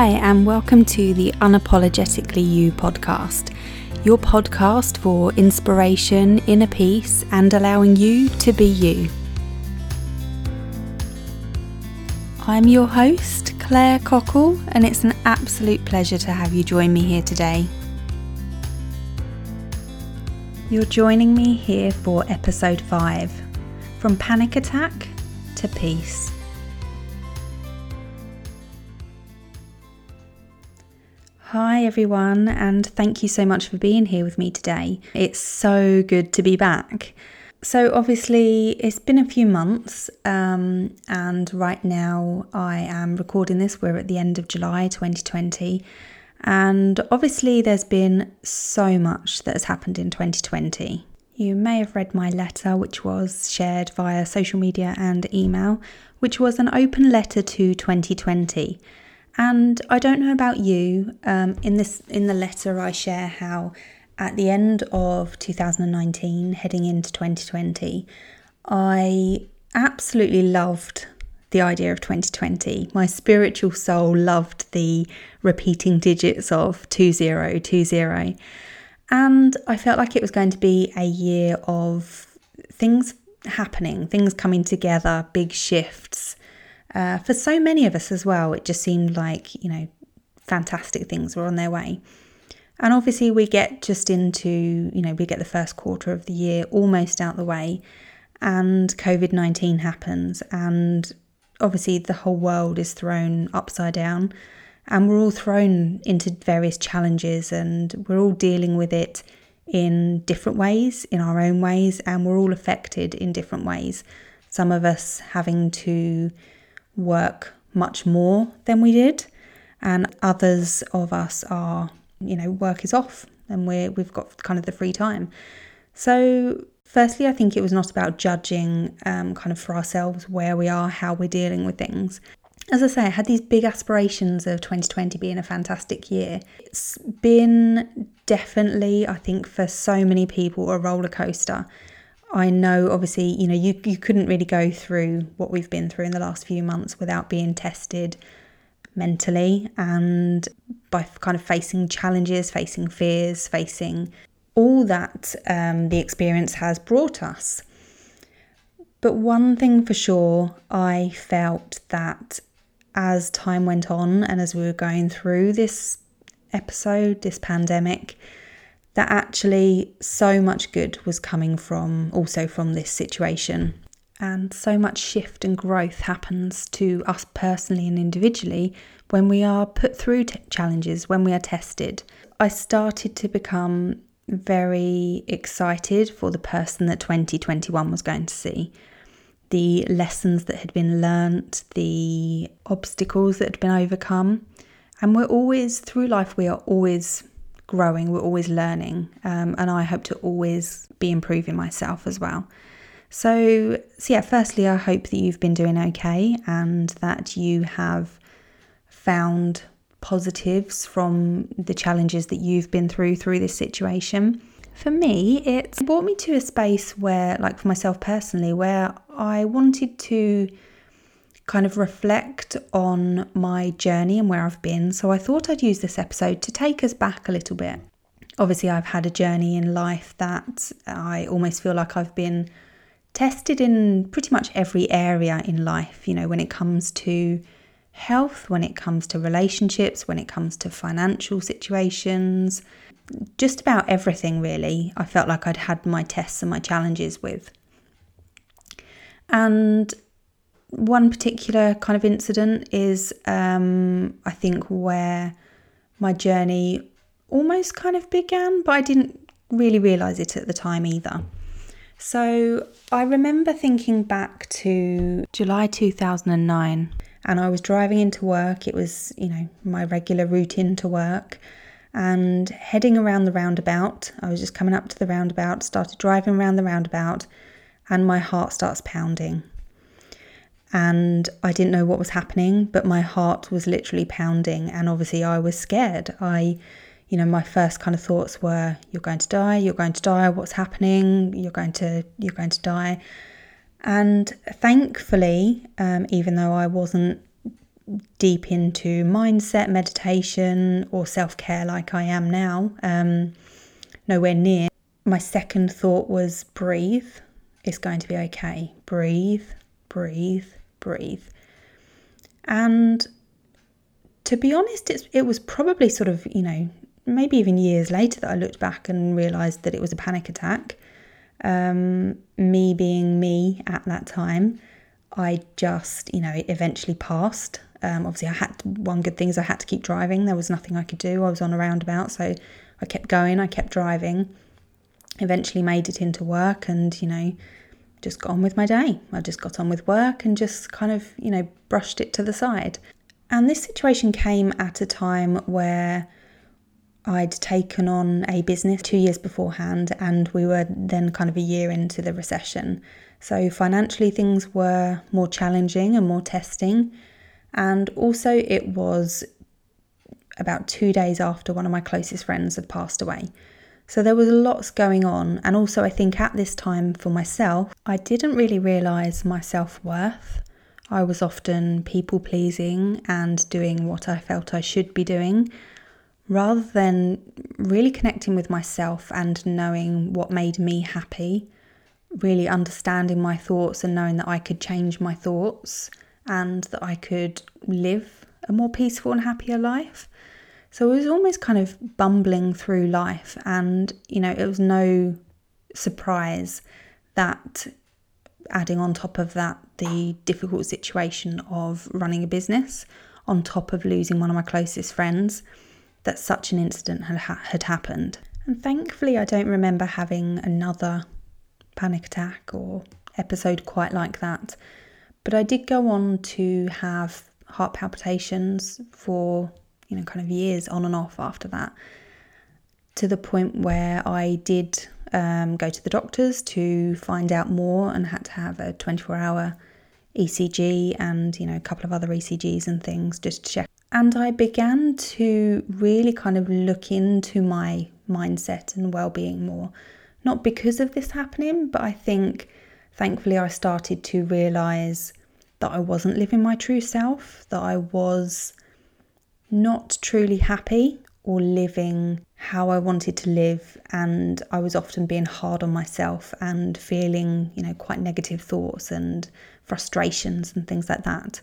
Hi, and welcome to the Unapologetically You podcast, your podcast for inspiration, inner peace, and allowing you to be you. I'm your host, Claire Cockell, and it's an absolute pleasure to have you join me here today. You're joining me here for episode 5 From Panic Attack to Peace. Hi, everyone, and thank you so much for being here with me today. It's so good to be back. So, obviously, it's been a few months, um, and right now I am recording this. We're at the end of July 2020, and obviously, there's been so much that has happened in 2020. You may have read my letter, which was shared via social media and email, which was an open letter to 2020. And I don't know about you. Um, in this, in the letter, I share how at the end of 2019, heading into 2020, I absolutely loved the idea of 2020. My spiritual soul loved the repeating digits of 2020. And I felt like it was going to be a year of things happening, things coming together, big shifts, uh, for so many of us as well, it just seemed like, you know, fantastic things were on their way. And obviously, we get just into, you know, we get the first quarter of the year almost out the way, and COVID 19 happens. And obviously, the whole world is thrown upside down, and we're all thrown into various challenges, and we're all dealing with it in different ways, in our own ways, and we're all affected in different ways. Some of us having to work much more than we did, and others of us are, you know, work is off and we're we've got kind of the free time. So, firstly, I think it was not about judging um, kind of for ourselves where we are, how we're dealing with things. As I say, I had these big aspirations of 2020 being a fantastic year. It's been definitely, I think, for so many people, a roller coaster. I know obviously, you know, you, you couldn't really go through what we've been through in the last few months without being tested mentally and by kind of facing challenges, facing fears, facing all that um, the experience has brought us. But one thing for sure, I felt that as time went on and as we were going through this episode, this pandemic, that actually so much good was coming from also from this situation. And so much shift and growth happens to us personally and individually when we are put through t- challenges, when we are tested. I started to become very excited for the person that 2021 was going to see. The lessons that had been learnt, the obstacles that had been overcome. And we're always, through life, we are always growing, we're always learning, um, and I hope to always be improving myself as well. So, so, yeah, firstly, I hope that you've been doing okay and that you have found positives from the challenges that you've been through through this situation. For me, it's brought me to a space where, like for myself personally, where I wanted to kind of reflect on my journey and where I've been. So I thought I'd use this episode to take us back a little bit. Obviously, I've had a journey in life that I almost feel like I've been tested in pretty much every area in life, you know, when it comes to health, when it comes to relationships, when it comes to financial situations, just about everything really. I felt like I'd had my tests and my challenges with. And one particular kind of incident is, um, I think, where my journey almost kind of began, but I didn't really realize it at the time either. So I remember thinking back to July 2009, and I was driving into work. It was, you know, my regular route into work. And heading around the roundabout, I was just coming up to the roundabout, started driving around the roundabout, and my heart starts pounding and I didn't know what was happening, but my heart was literally pounding, and obviously I was scared. I, you know, my first kind of thoughts were, "You're going to die. You're going to die. What's happening? You're going to, you're going to die." And thankfully, um, even though I wasn't deep into mindset, meditation, or self care like I am now. Um, nowhere near. My second thought was breathe. It's going to be okay. Breathe, breathe, breathe. And to be honest, it was probably sort of, you know, maybe even years later that I looked back and realised that it was a panic attack. Um, me being me at that time, I just, you know, it eventually passed. Um, obviously, I had to, one good thing is I had to keep driving. There was nothing I could do. I was on a roundabout, so I kept going. I kept driving. Eventually, made it into work, and you know, just got on with my day. I just got on with work and just kind of, you know, brushed it to the side. And this situation came at a time where I'd taken on a business two years beforehand, and we were then kind of a year into the recession. So, financially, things were more challenging and more testing. And also, it was about two days after one of my closest friends had passed away. So, there was lots going on. And also, I think at this time for myself, I didn't really realize my self worth. I was often people pleasing and doing what I felt I should be doing rather than really connecting with myself and knowing what made me happy, really understanding my thoughts and knowing that I could change my thoughts and that I could live a more peaceful and happier life. So it was almost kind of bumbling through life, and you know, it was no surprise that adding on top of that the difficult situation of running a business, on top of losing one of my closest friends, that such an incident had, had happened. And thankfully, I don't remember having another panic attack or episode quite like that. But I did go on to have heart palpitations for, you know, kind of years on and off after that, to the point where I did um, go to the doctors to find out more and had to have a 24 hour ECG and, you know, a couple of other ECGs and things just to check. And I began to really kind of look into my mindset and well being more. Not because of this happening, but I think thankfully I started to realize that I wasn't living my true self, that I was not truly happy or living how I wanted to live and I was often being hard on myself and feeling, you know, quite negative thoughts and frustrations and things like that.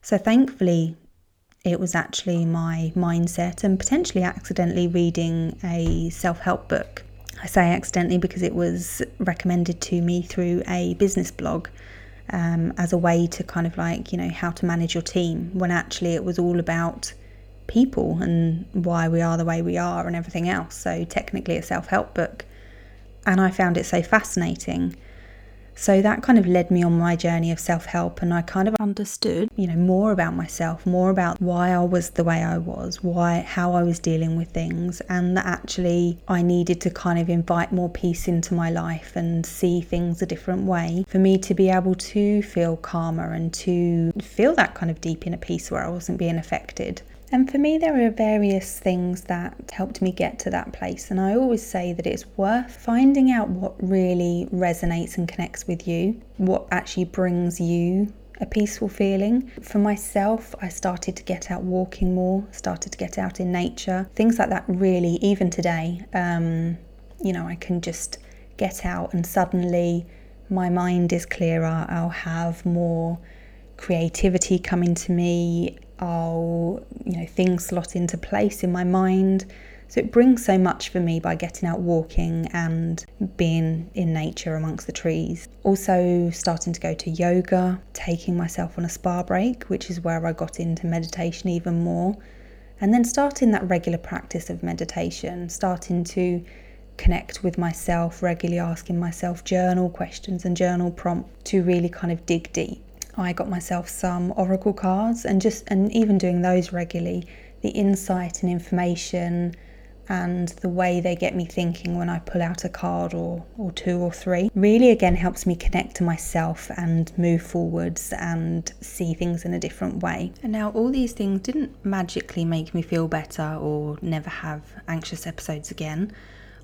So thankfully it was actually my mindset and potentially accidentally reading a self-help book. I say accidentally because it was recommended to me through a business blog um, as a way to kind of like, you know, how to manage your team when actually it was all about people and why we are the way we are and everything else. So, technically, a self help book. And I found it so fascinating. So that kind of led me on my journey of self help, and I kind of understood, you know, more about myself, more about why I was the way I was, why, how I was dealing with things, and that actually I needed to kind of invite more peace into my life and see things a different way for me to be able to feel calmer and to feel that kind of deep inner peace where I wasn't being affected. And for me, there are various things that helped me get to that place. And I always say that it's worth finding out what really resonates and connects with you, what actually brings you a peaceful feeling. For myself, I started to get out walking more, started to get out in nature, things like that, really, even today. Um, you know, I can just get out and suddenly my mind is clearer, I'll have more creativity coming to me I'll, you know, things slot into place in my mind. So it brings so much for me by getting out walking and being in nature amongst the trees. Also, starting to go to yoga, taking myself on a spa break, which is where I got into meditation even more. And then starting that regular practice of meditation, starting to connect with myself, regularly asking myself journal questions and journal prompts to really kind of dig deep. I got myself some oracle cards and just and even doing those regularly, the insight and information and the way they get me thinking when I pull out a card or, or two or three really again helps me connect to myself and move forwards and see things in a different way. And now, all these things didn't magically make me feel better or never have anxious episodes again.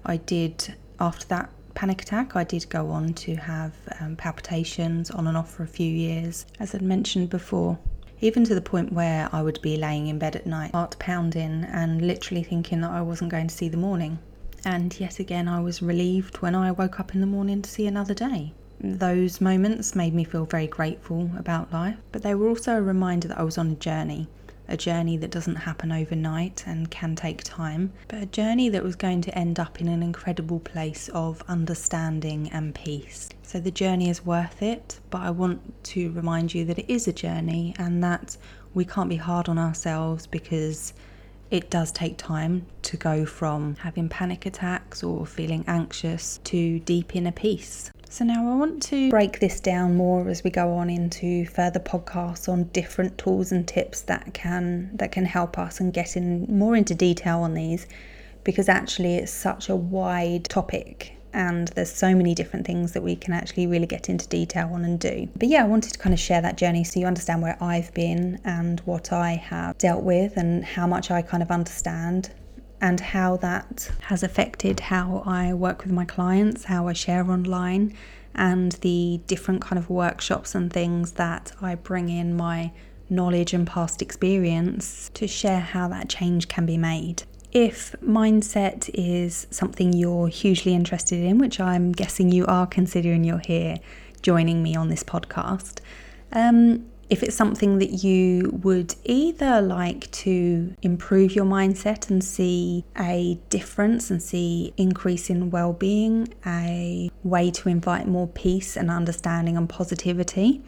I did, after that panic attack, I did go on to have um, palpitations on and off for a few years, as I'd mentioned before. even to the point where I would be laying in bed at night, heart pounding, and literally thinking that I wasn't going to see the morning. And yet again, I was relieved when I woke up in the morning to see another day. Those moments made me feel very grateful about life, but they were also a reminder that I was on a journey a journey that doesn't happen overnight and can take time, but a journey that was going to end up in an incredible place of understanding and peace. So the journey is worth it, but I want to remind you that it is a journey and that we can't be hard on ourselves because it does take time to go from having panic attacks or feeling anxious to deep inner peace. So now I want to break this down more as we go on into further podcasts on different tools and tips that can that can help us and get in more into detail on these because actually it's such a wide topic and there's so many different things that we can actually really get into detail on and do. But yeah, I wanted to kind of share that journey so you understand where I've been and what I have dealt with and how much I kind of understand and how that has affected how I work with my clients, how I share online, and the different kind of workshops and things that I bring in my knowledge and past experience to share how that change can be made. If mindset is something you're hugely interested in, which I'm guessing you are considering you're here joining me on this podcast, um, if it's something that you would either like to improve your mindset and see a difference and see increase in well-being, a way to invite more peace and understanding and positivity,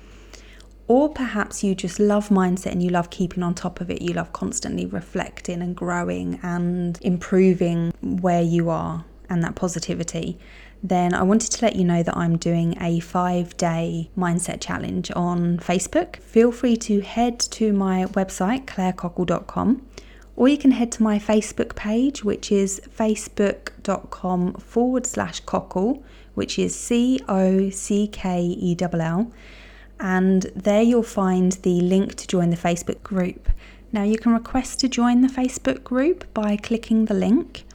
or perhaps you just love mindset and you love keeping on top of it, you love constantly reflecting and growing and improving where you are and that positivity then I wanted to let you know that I'm doing a five day mindset challenge on Facebook. Feel free to head to my website, clairecockell.com, or you can head to my Facebook page, which is facebook.com forward slash cockell, which is C O C K E L L. And there you'll find the link to join the Facebook group. Now, you can request to join the Facebook group by clicking the link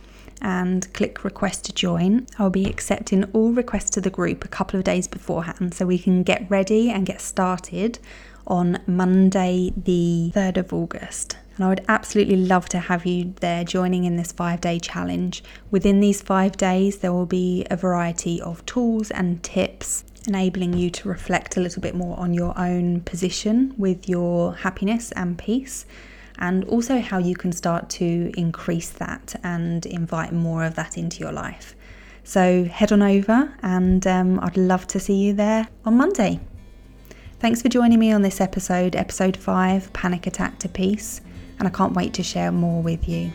and click request to join. I'll be accepting all requests to the group a couple of days beforehand so we can get ready and get started on Monday, the 3rd of August. And I would absolutely love to have you there joining in this five day challenge. Within these five days, there will be a variety of tools and tips enabling you to reflect a little bit more on your own position with your happiness and peace and also how you can start to increase that and invite more of that into your life. So head on over, and um, I'd love to see you there on Monday. Thanks for joining me on this episode, episode 5 Panic Attack to Peace, and I can't wait to share more with you.